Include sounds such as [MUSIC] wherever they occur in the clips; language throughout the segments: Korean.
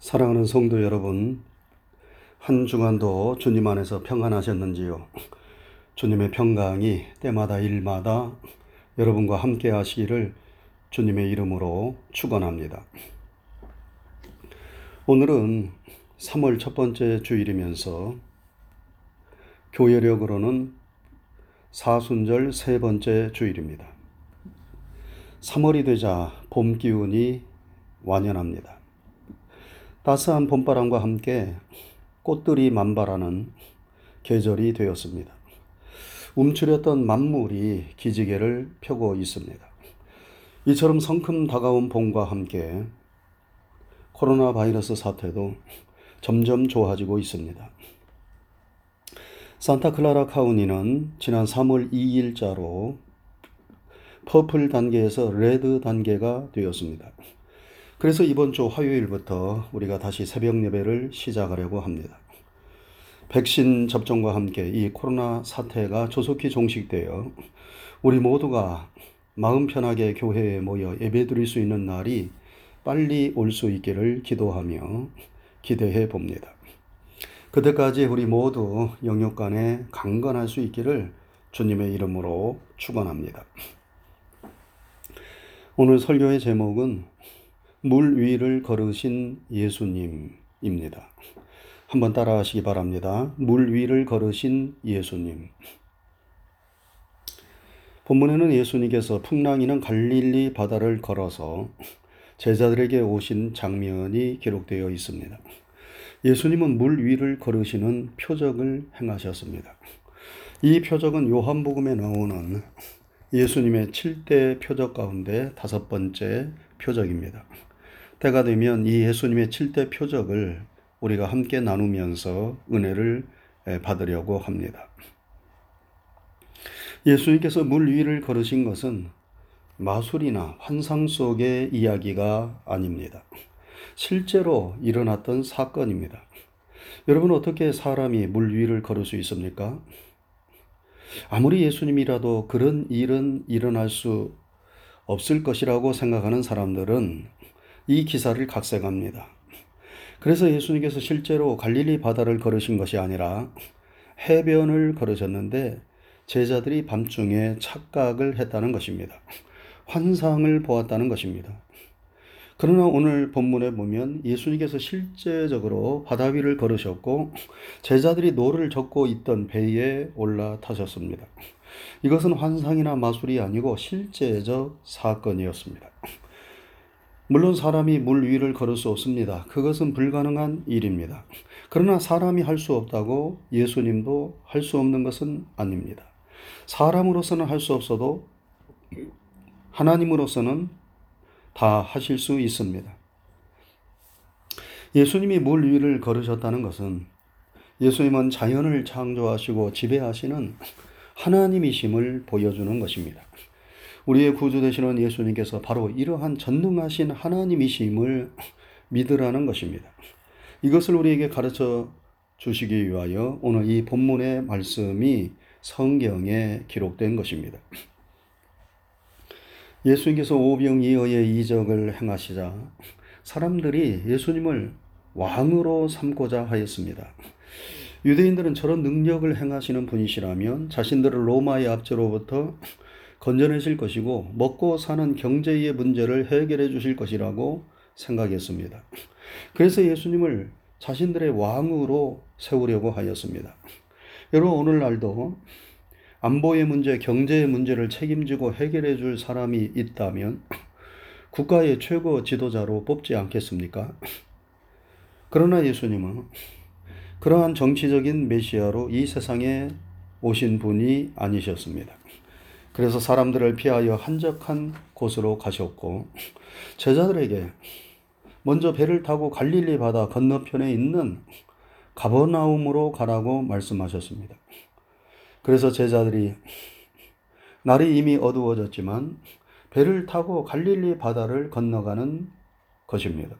사랑하는 성도 여러분, 한 주간도 주님 안에서 평안하셨는지요? 주님의 평강이 때마다 일마다 여러분과 함께 하시기를 주님의 이름으로 축원합니다. 오늘은 3월 첫 번째 주일이면서 교회력으로는 사순절 세 번째 주일입니다. 3월이 되자 봄 기운이 완연합니다. 따스한 봄바람과 함께 꽃들이 만발하는 계절이 되었습니다. 움츠렸던 만물이 기지개를 펴고 있습니다. 이처럼 성큼 다가온 봄과 함께 코로나 바이러스 사태도 점점 좋아지고 있습니다. 산타클라라 카운티는 지난 3월 2일자로 purple 단계에서 red 단계가 되었습니다. 그래서 이번 주 화요일부터 우리가 다시 새벽 예배를 시작하려고 합니다. 백신 접종과 함께 이 코로나 사태가 조속히 종식되어 우리 모두가 마음 편하게 교회에 모여 예배 드릴 수 있는 날이 빨리 올 수 있기를 기도하며 기대해 봅니다. 그때까지 우리 모두 영육간에 강건할 수 있기를 주님의 이름으로 축원합니다. 오늘 설교의 제목은 물 위를 걸으신 예수님입니다. 한번 따라 하시기 바랍니다. 물 위를 걸으신 예수님. 본문에는 예수님께서 풍랑이는 갈릴리 바다를 걸어서 제자들에게 오신 장면이 기록되어 있습니다. 예수님은 물 위를 걸으시는 표적을 행하셨습니다. 이 표적은 요한복음에 나오는 예수님의 7대 표적 가운데 다섯 번째 표적입니다. 때가 되면 이 예수님의 7대 표적을 우리가 함께 나누면서 은혜를 받으려고 합니다. 예수님께서 물 위를 걸으신 것은 마술이나 환상 속의 이야기가 아닙니다. 실제로 일어났던 사건입니다. 여러분 어떻게 사람이 물 위를 걸을 수 있습니까? 아무리 예수님이라도 그런 일은 일어날 수 없을 것이라고 생각하는 사람들은 이 기사를 각색합니다. 그래서 예수님께서 실제로 갈릴리 바다를 걸으신 것이 아니라 해변을 걸으셨는데 제자들이 밤중에 착각을 했다는 것입니다. 환상을 보았다는 것입니다. 그러나 오늘 본문에 보면 예수님께서 실제적으로 바다 위를 걸으셨고 제자들이 노를 젓고 있던 배에 올라타셨습니다. 이것은 환상이나 마술이 아니고 실제적 사건이었습니다. 물론 사람이 물 위를 걸을 수 없습니다. 그것은 불가능한 일입니다. 그러나 사람이 할 수 없다고 예수님도 할 수 없는 것은 아닙니다. 사람으로서는 할 수 없어도 하나님으로서는 다 하실 수 있습니다. 예수님이 물 위를 걸으셨다는 것은 예수님은 자연을 창조하시고 지배하시는 하나님이심을 보여주는 것입니다. 우리의 구주 되시는 예수님께서 바로 이러한 전능하신 하나님이심을 믿으라는 것입니다. 이것을 우리에게 가르쳐 주시기 위하여 오늘 이 본문의 말씀이 성경에 기록된 것입니다. 예수님께서 오병이어의 이적을 행하시자 사람들이 예수님을 왕으로 삼고자 하였습니다. 유대인들은 저런 능력을 행하시는 분이시라면 자신들을 로마의 압제로부터 건져내실 것이고 먹고 사는 경제의 문제를 해결해 주실 것이라고 생각했습니다. 그래서 예수님을 자신들의 왕으로 세우려고 하였습니다. 여러분 오늘날도 안보의 문제, 경제의 문제를 책임지고 해결해 줄 사람이 있다면 국가의 최고 지도자로 뽑지 않겠습니까? 그러나 예수님은 그러한 정치적인 메시아로 이 세상에 오신 분이 아니셨습니다. 그래서 사람들을 피하여 한적한 곳으로 가셨고 제자들에게 먼저 배를 타고 갈릴리 바다 건너편에 있는 가버나움으로 가라고 말씀하셨습니다. 그래서 제자들이 날이 이미 어두워졌지만 배를 타고 갈릴리 바다를 건너가는 것입니다.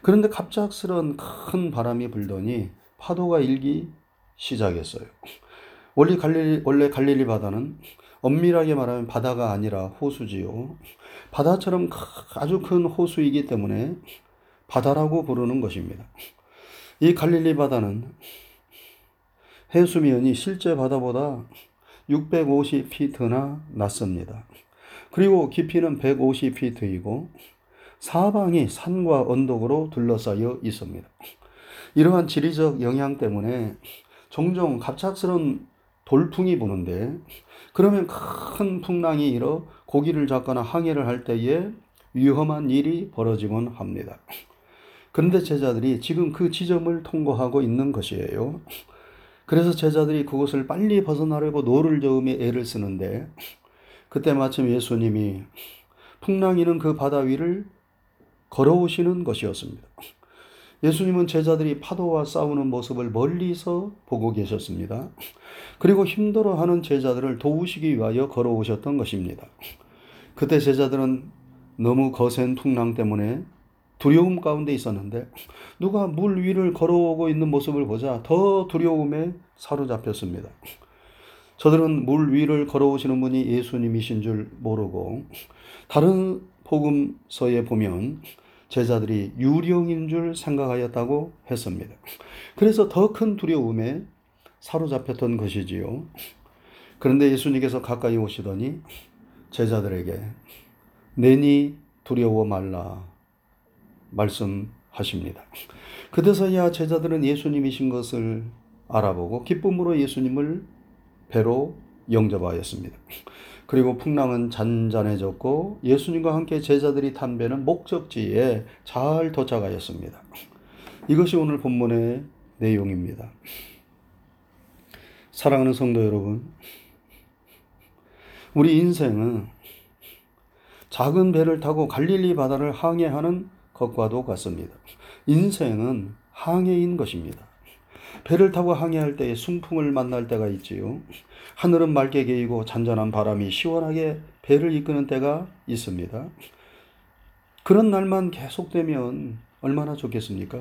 그런데 갑작스런 큰 바람이 불더니 파도가 일기 시작했어요. 원래 갈릴리, 원래 갈릴리 바다는 엄밀하게 말하면 바다가 아니라 호수지요. 바다처럼 아주 큰 호수이기 때문에 바다라고 부르는 것입니다. 이 갈릴리 바다는 해수면이 실제 바다보다 650피트나 낮습니다. 그리고 깊이는 150피트이고 사방이 산과 언덕으로 둘러싸여 있습니다. 이러한 지리적 영향 때문에 종종 갑작스런 돌풍이 부는데 그러면 큰 풍랑이 일어 고기를 잡거나 항해를 할 때에 위험한 일이 벌어지곤 합니다. 그런데 제자들이 지금 그 지점을 통과하고 있는 것이에요. 그래서 제자들이 그곳을 빨리 벗어나려고 노를 저으며 애를 쓰는데 그때 마침 예수님이 풍랑 이는 그 바다 위를 걸어오시는 것이었습니다. 예수님은 제자들이 파도와 싸우는 모습을 멀리서 보고 계셨습니다. 그리고 힘들어하는 제자들을 도우시기 위하여 걸어오셨던 것입니다. 그때 제자들은 너무 거센 풍랑 때문에 두려움 가운데 있었는데 누가 물 위를 걸어오고 있는 모습을 보자 더 두려움에 사로잡혔습니다. 저들은 물 위를 걸어오시는 분이 예수님이신 줄 모르고 다른 복음서에 보면 제자들이 유령인 줄 생각하였다고 했습니다. 그래서 더 큰 두려움에 사로잡혔던 것이지요. 그런데 예수님께서 가까이 오시더니 제자들에게 내니 두려워 말라 말씀하십니다. 그때서야 제자들은 예수님이신 것을 알아보고 기쁨으로 예수님을 배로 영접하였습니다. 그리고 풍랑은 잔잔해졌고 예수님과 함께 제자들이 탄 배는 목적지에 잘 도착하였습니다. 이것이 오늘 본문의 내용입니다. 사랑하는 성도 여러분, 우리 인생은 작은 배를 타고 갈릴리 바다를 항해하는 것과도 같습니다. 인생은 항해인 것입니다. 배를 타고 항해할 때에 순풍을 만날 때가 있지요. 하늘은 맑게 개이고 잔잔한 바람이 시원하게 배를 이끄는 때가 있습니다. 그런 날만 계속되면 얼마나 좋겠습니까?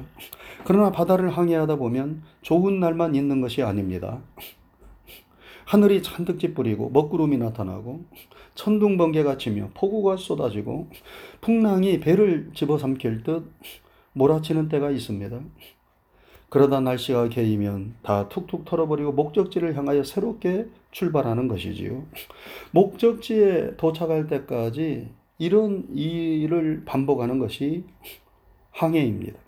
그러나 바다를 항해하다 보면 좋은 날만 있는 것이 아닙니다. 하늘이 잔뜩 찌푸리고 먹구름이 나타나고 천둥 번개가 치며 폭우가 쏟아지고 풍랑이 배를 집어삼킬 듯 몰아치는 때가 있습니다. 그러다 날씨가 개이면 다 툭툭 털어버리고 목적지를 향하여 새롭게 출발하는 것이지요. 목적지에 도착할 때까지 이런 일을 반복하는 것이 항해입니다.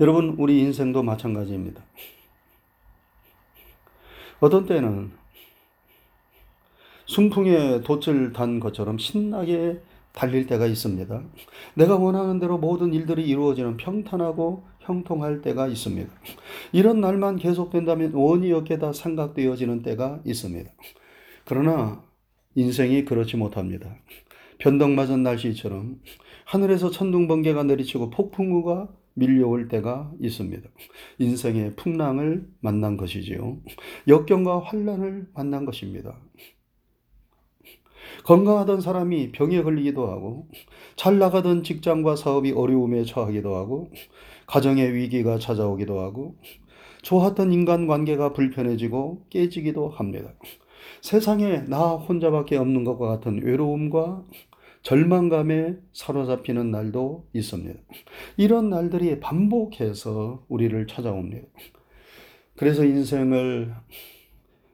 여러분, 우리 인생도 마찬가지입니다. 어떤 때는 순풍에 돛을 단 것처럼 신나게 달릴 때가 있습니다. 내가 원하는 대로 모든 일들이 이루어지는 평탄하고 형통할 때가 있습니다. 이런 날만 계속된다면 원이 없게다 생각되어지는 때가 있습니다. 그러나 인생이 그렇지 못합니다. 변덕맞은 날씨처럼 하늘에서 천둥 번개가 내리치고 폭풍우가 밀려올 때가 있습니다. 인생의 풍랑을 만난 것이지요. 역경과 환란을 만난 것입니다. 건강하던 사람이 병에 걸리기도 하고 잘 나가던 직장과 사업이 어려움에 처하기도 하고 가정의 위기가 찾아오기도 하고 좋았던 인간관계가 불편해지고 깨지기도 합니다. 세상에 나 혼자밖에 없는 것과 같은 외로움과 절망감에 사로잡히는 날도 있습니다. 이런 날들이 반복해서 우리를 찾아옵니다. 그래서 인생을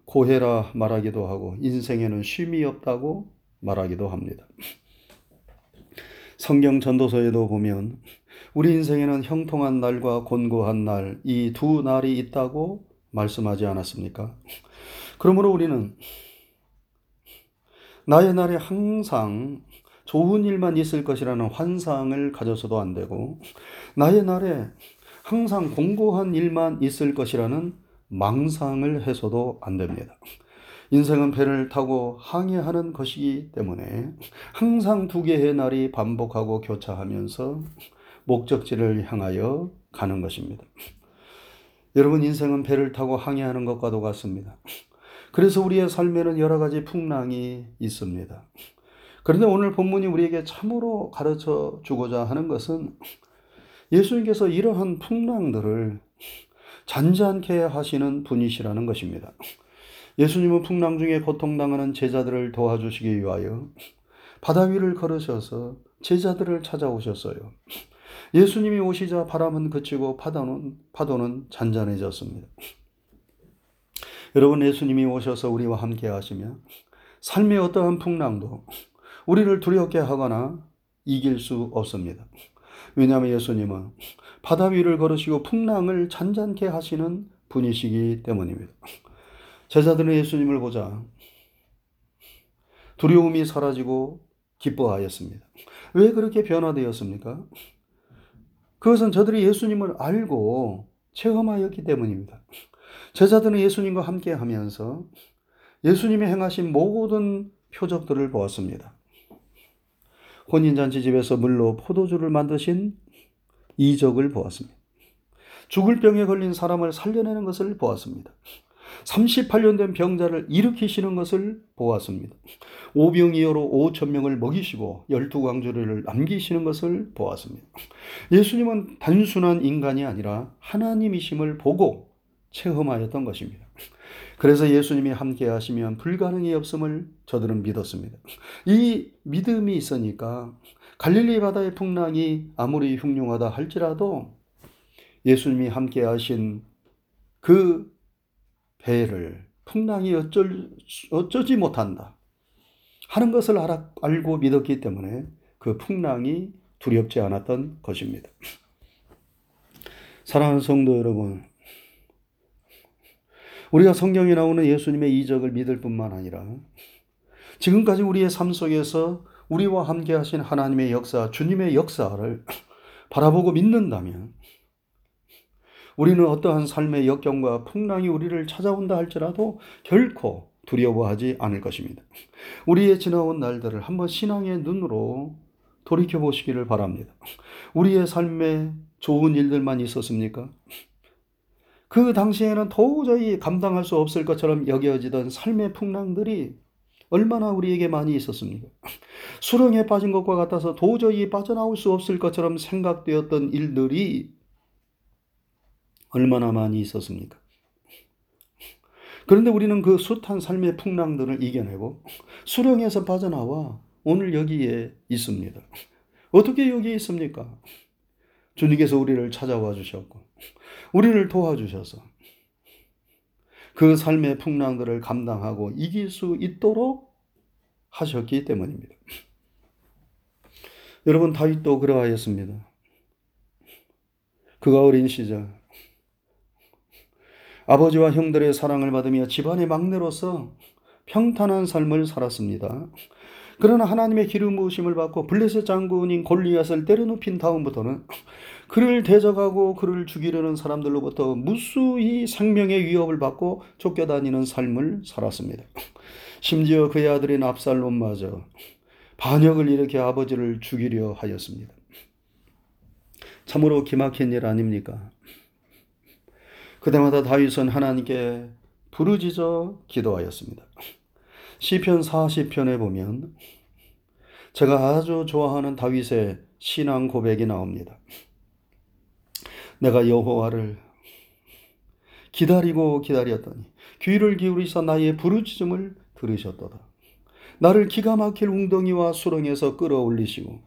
고해라 말하기도 하고 인생에는 쉼이 없다고 말하기도 합니다. 성경 전도서에도 보면 우리 인생에는 형통한 날과 곤고한 날, 이 두 날이 있다고 말씀하지 않았습니까? 그러므로 우리는 나의 날에 항상 좋은 일만 있을 것이라는 환상을 가져서도 안 되고, 나의 날에 항상 공고한 일만 있을 것이라는 망상을 해서도 안 됩니다. 인생은 배를 타고 항해하는 것이기 때문에 항상 두 개의 날이 반복하고 교차하면서 목적지를 향하여 가는 것입니다. [LAUGHS] 여러분, 인생은 배를 타고 항해하는 것과도 같습니다. [LAUGHS] 그래서 우리의 삶에는 여러 가지 풍랑이 있습니다. [LAUGHS] 그런데 오늘 본문이 우리에게 참으로 가르쳐 주고자 하는 것은 예수님께서 이러한 풍랑들을 잔잔케 하시는 분이시라는 것입니다. 예수님은 풍랑 중에 고통당하는 제자들을 도와주시기 위하여 바다 위를 걸으셔서 제자들을 찾아오셨어요. 예수님이 오시자 바람은 그치고 파도는, 파도는 잔잔해졌습니다. 여러분, 예수님이 오셔서 우리와 함께 하시면 삶의 어떠한 풍랑도 우리를 두렵게 하거나 이길 수 없습니다. 왜냐하면 예수님은 바다 위를 걸으시고 풍랑을 잔잔케 하시는 분이시기 때문입니다. 제자들은 예수님을 보자 두려움이 사라지고 기뻐하였습니다. 왜 그렇게 변화되었습니까? 그것은 저들이 예수님을 알고 체험하였기 때문입니다. 제자들은 예수님과 함께 하면서 예수님이 행하신 모든 표적들을 보았습니다. 혼인잔치 집에서 물로 포도주를 만드신 이적을 보았습니다. 죽을 병에 걸린 사람을 살려내는 것을 보았습니다. 38년 된 병자를 일으키시는 것을 보았습니다. 오병이어로 5천 명을 먹이시고 열두 광주를 남기시는 것을 보았습니다. 예수님은 단순한 인간이 아니라 하나님이심을 보고 체험하였던 것입니다. 그래서 예수님이 함께 하시면 불가능이 없음을 저들은 믿었습니다. 이 믿음이 있으니까 갈릴리 바다의 풍랑이 아무리 흉흉하다 할지라도 예수님이 함께 하신 그 배를 풍랑이 어쩔, 어쩌지 못한다 하는 것을 알아, 알고 믿었기 때문에 그 풍랑이 두렵지 않았던 것입니다. 사랑하는 성도 여러분, 우리가 성경에 나오는 예수님의 이적을 믿을 뿐만 아니라 지금까지 우리의 삶 속에서 우리와 함께 하신 하나님의 역사, 주님의 역사를 바라보고 믿는다면 우리는 어떠한 삶의 역경과 풍랑이 우리를 찾아온다 할지라도 결코 두려워하지 않을 것입니다. 우리의 지나온 날들을 한번 신앙의 눈으로 돌이켜 보시기를 바랍니다. 우리의 삶에 좋은 일들만 있었습니까? 그 당시에는 도저히 감당할 수 없을 것처럼 여겨지던 삶의 풍랑들이 얼마나 우리에게 많이 있었습니까? 수렁에 빠진 것과 같아서 도저히 빠져나올 수 없을 것처럼 생각되었던 일들이 얼마나 많이 있었습니까? 그런데 우리는 그 숱한 삶의 풍랑들을 이겨내고 수렁에서 빠져나와 오늘 여기에 있습니다. 어떻게 여기 있습니까? 주님께서 우리를 찾아와 주셨고, 우리를 도와주셔서 그 삶의 풍랑들을 감당하고 이길 수 있도록 하셨기 때문입니다. 여러분, 다윗도 그러하였습니다. 그가 어린 시절, 아버지와 형들의 사랑을 받으며 집안의 막내로서 평탄한 삶을 살았습니다. 그러나 하나님의 기름 부으심을 받고 블레셋 장군인 골리앗을 때려눕힌 다음부터는 그를 대적하고 그를 죽이려는 사람들로부터 무수히 생명의 위협을 받고 쫓겨다니는 삶을 살았습니다. 심지어 그의 아들인 압살롬마저 반역을 일으켜 아버지를 죽이려 하였습니다. 참으로 기막힌 일 아닙니까? 그때마다 다윗은 하나님께 부르짖어 기도하였습니다. 시편 40편에 보면 제가 아주 좋아하는 다윗의 신앙 고백이 나옵니다. 내가 여호와를 기다리고 기다렸더니 귀를 기울이사 나의 부르짖음을 들으셨도다. 나를 기가 막힐 웅덩이와 수렁에서 끌어올리시고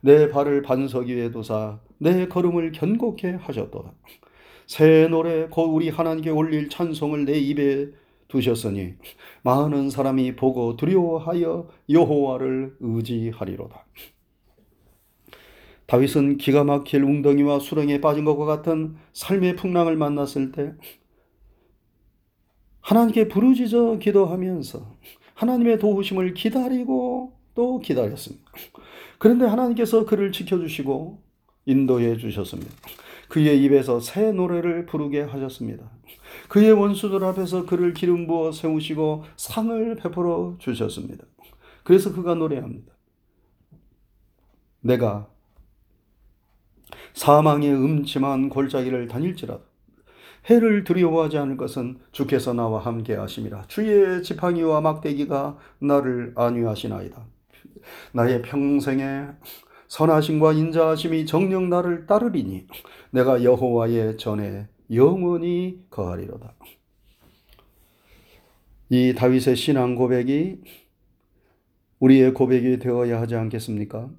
내 발을 반석 위에 두사 내 걸음을 견고케 하셨도다. 새 노래 곧 우리 하나님께 올릴 찬송을 내 입에 두셨으니 많은 사람이 보고 두려워하여 여호와를 의지하리로다. 다윗은 기가 막힐 웅덩이와 수렁에 빠진 것과 같은 삶의 풍랑을 만났을 때 하나님께 부르짖어 기도하면서 하나님의 도우심을 기다리고 또 기다렸습니다. 그런데 하나님께서 그를 지켜주시고 인도해 주셨습니다. 그의 입에서 새 노래를 부르게 하셨습니다. 그의 원수들 앞에서 그를 기름 부어 세우시고 상을 베풀어 주셨습니다. 그래서 그가 노래합니다. 내가 사망의 음침한 골짜기를 다닐지라도 해를 두려워하지 않을 것은 주께서 나와 함께 하심이라. 주의 지팡이와 막대기가 나를 안위하시나이다. 나의 평생에 선하심과 인자하심이 정령 나를 따르리니 내가 여호와의 전에 영원히 거하리로다. 이 다윗의 신앙 고백이 우리의 고백이 되어야 하지 않겠습니까?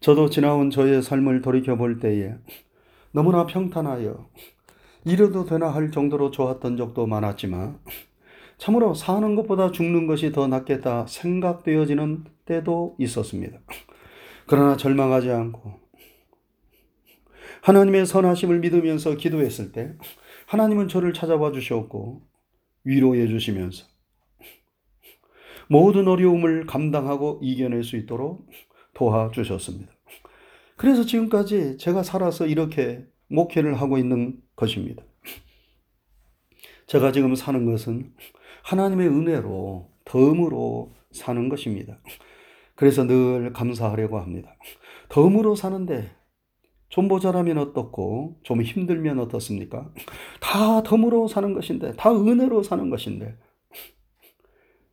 저도 지나온 저의 삶을 돌이켜 볼 때에 너무나 평탄하여 이래도 되나 할 정도로 좋았던 적도 많았지만 참으로 사는 것보다 죽는 것이 더 낫겠다 생각되어지는 때도 있었습니다. 그러나 절망하지 않고 하나님의 선하심을 믿으면서 기도했을 때 하나님은 저를 찾아봐 주셨고 위로해 주시면서 모든 어려움을 감당하고 이겨낼 수 있도록 도와주셨습니다. 그래서 지금까지 제가 살아서 이렇게 목회를 하고 있는 것입니다. 제가 지금 사는 것은 하나님의 은혜로, 덤으로 사는 것입니다. 그래서 늘 감사하려고 합니다. 덤으로 사는데 좀 모자라면 어떻고 좀 힘들면 어떻습니까? 다 덤으로 사는 것인데, 다 은혜로 사는 것인데,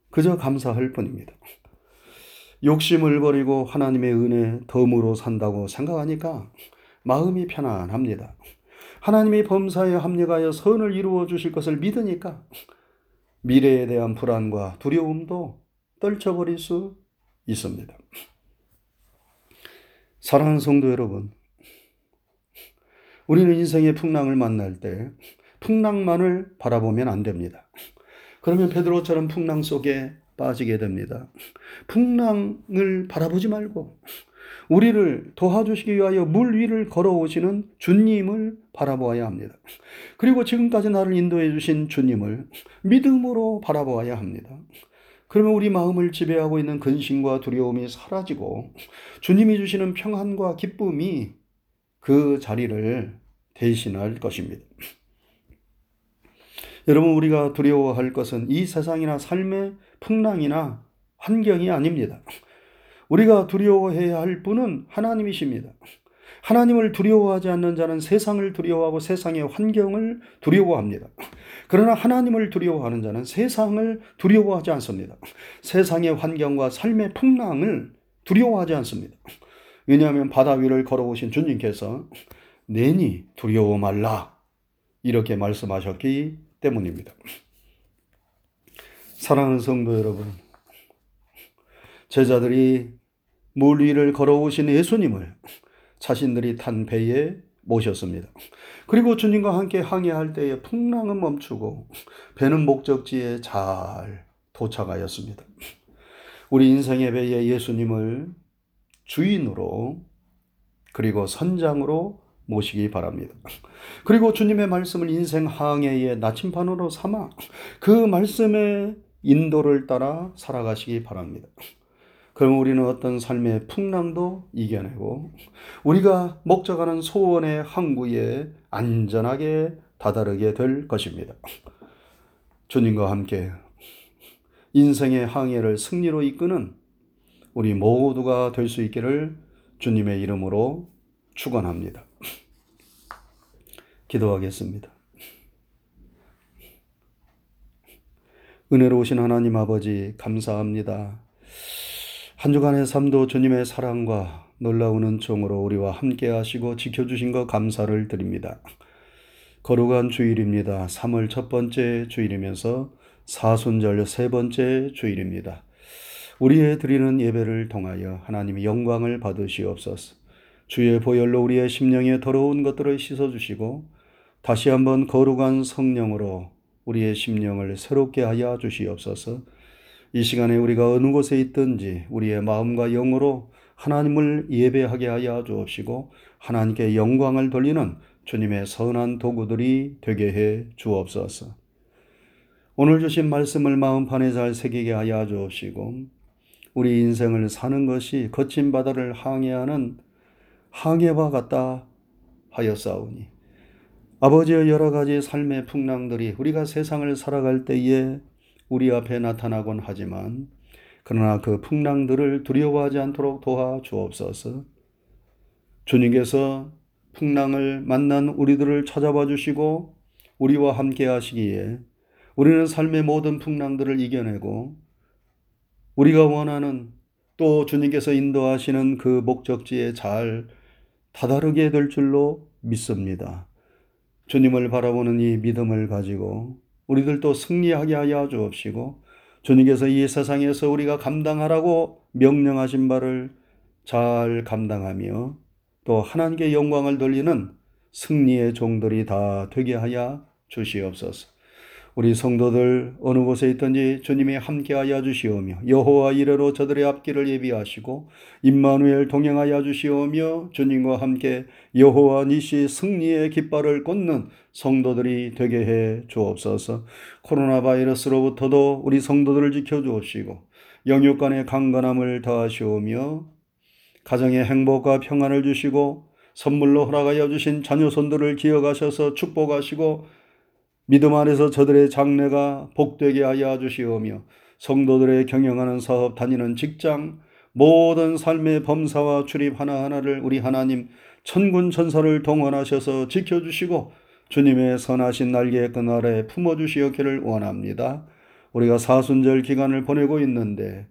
그저 감사할 뿐입니다. 욕심을 버리고 하나님의 은혜 덤으로 산다고 생각하니까 마음이 편안합니다. 하나님이 범사에 합력하여 선을 이루어 주실 것을 믿으니까 미래에 대한 불안과 두려움도 떨쳐버릴 수 있습니다. 사랑하는 성도 여러분, 우리는 인생의 풍랑을 만날 때 풍랑만을 바라보면 안 됩니다. 그러면 베드로처럼 풍랑 속에 빠지게 됩니다. 풍랑을 바라보지 말고 우리를 도와주시기 위하여 물 위를 걸어오시는 주님을 바라보아야 합니다. 그리고 지금까지 나를 인도해 주신 주님을 믿음으로 바라보아야 합니다. 그러면 우리 마음을 지배하고 있는 근심과 두려움이 사라지고 주님이 주시는 평안과 기쁨이 그 자리를 대신할 것입니다. 여러분, 우리가 두려워할 것은 이 세상이나 삶의 풍랑이나 환경이 아닙니다. 우리가 두려워해야 할 분은 하나님이십니다. 하나님을 두려워하지 않는 자는 세상을 두려워하고 세상의 환경을 두려워합니다. 그러나 하나님을 두려워하는 자는 세상을 두려워하지 않습니다. 세상의 환경과 삶의 풍랑을 두려워하지 않습니다. 왜냐하면 바다 위를 걸어오신 주님께서 내니 두려워 말라 이렇게 말씀하셨기 때문입니다. 사랑하는 성도 여러분, 제자들이 물 위를 걸어오신 예수님을 자신들이 탄 배에 모셨습니다. 그리고 주님과 함께 항해할 때에 풍랑은 멈추고 배는 목적지에 잘 도착하였습니다. 우리 인생의 배에 예수님을 주인으로 그리고 선장으로 모시기 바랍니다. 그리고 주님의 말씀을 인생 항해의 나침반으로 삼아 그 말씀의 인도를 따라 살아가시기 바랍니다. 그럼 우리는 어떤 삶의 풍랑도 이겨내고 우리가 목적하는 소원의 항구에 안전하게 다다르게 될 것입니다. 주님과 함께 인생의 항해를 승리로 이끄는 우리 모두가 될 수 있기를 주님의 이름으로 축원합니다. 기도하겠습니다. 은혜로우신 하나님 아버지 감사합니다. 한 주간의 삶도 주님의 사랑과 놀라운 은총으로 우리와 함께 하시고 지켜주신 것 감사를 드립니다. 거룩한 주일입니다. 3월 첫 번째 주일이면서 사순절 세 번째 주일입니다. 우리의 드리는 예배를 통하여 하나님의 영광을 받으시옵소서. 주의 보혈로 우리의 심령에 더러운 것들을 씻어주시고 다시 한번 거룩한 성령으로 우리의 심령을 새롭게 하여 주시옵소서. 이 시간에 우리가 어느 곳에 있든지 우리의 마음과 영으로 하나님을 예배하게 하여 주옵시고 하나님께 영광을 돌리는 주님의 선한 도구들이 되게 해 주옵소서. 오늘 주신 말씀을 마음판에 잘 새기게 하여 주옵시고 우리 인생을 사는 것이 거친 바다를 항해하는 항해와 같다 하였사오니 아버지의 여러 가지 삶의 풍랑들이 우리가 세상을 살아갈 때에 우리 앞에 나타나곤 하지만 그러나 그 풍랑들을 두려워하지 않도록 도와 주옵소서. 주님께서 풍랑을 만난 우리들을 찾아봐 주시고 우리와 함께 하시기에 우리는 삶의 모든 풍랑들을 이겨내고 우리가 원하는 또 주님께서 인도하시는 그 목적지에 잘 다다르게 될 줄로 믿습니다. 주님을 바라보는 이 믿음을 가지고 우리들도 승리하게 하여 주옵시고 주님께서 이 세상에서 우리가 감당하라고 명령하신 바를 잘 감당하며 또 하나님께 영광을 돌리는 승리의 종들이 다 되게 하여 주시옵소서. 우리 성도들 어느 곳에 있든지 주님이 함께하여 주시오며 여호와 이래로 저들의 앞길을 예비하시고 임마누엘 동행하여 주시오며 주님과 함께 여호와 니시 승리의 깃발을 꽂는 성도들이 되게 해 주옵소서. 코로나 바이러스로부터도 우리 성도들을 지켜 주옵시고 영육 간의 강건함을 더하시오며 가정의 행복과 평안을 주시고 선물로 허락하여 주신 자녀 손들을 기억하셔서 축복하시고 믿음 안에서 저들의 장래가 복되게 하여 주시오며 성도들의 경영하는 사업 다니는 직장 모든 삶의 범사와 출입 하나하나를 우리 하나님 천군 천사를 동원하셔서 지켜주시고 주님의 선하신 날개의 그날에 품어주시었기를 원합니다. 우리가 사순절 기간을 보내고 있는데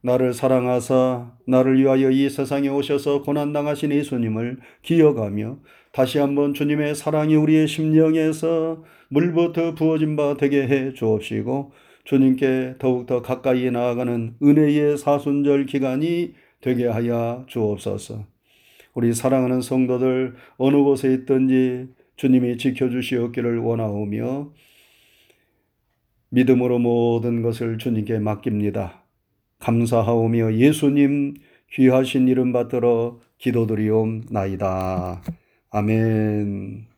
나를 사랑하사 나를 위하여 이 세상에 오셔서 고난당하신 예수님을 기억하며 다시 한번 주님의 사랑이 우리의 심령에서 물부터 부어진 바 되게 해 주옵시고 주님께 더욱더 가까이 나아가는 은혜의 사순절 기간이 되게 하여 주옵소서. 우리 사랑하는 성도들 어느 곳에 있든지 주님이 지켜주시옵기를 원하오며 믿음으로 모든 것을 주님께 맡깁니다. 감사하오며 예수님 귀하신 이름 받들어 기도드리옵나이다. 아멘.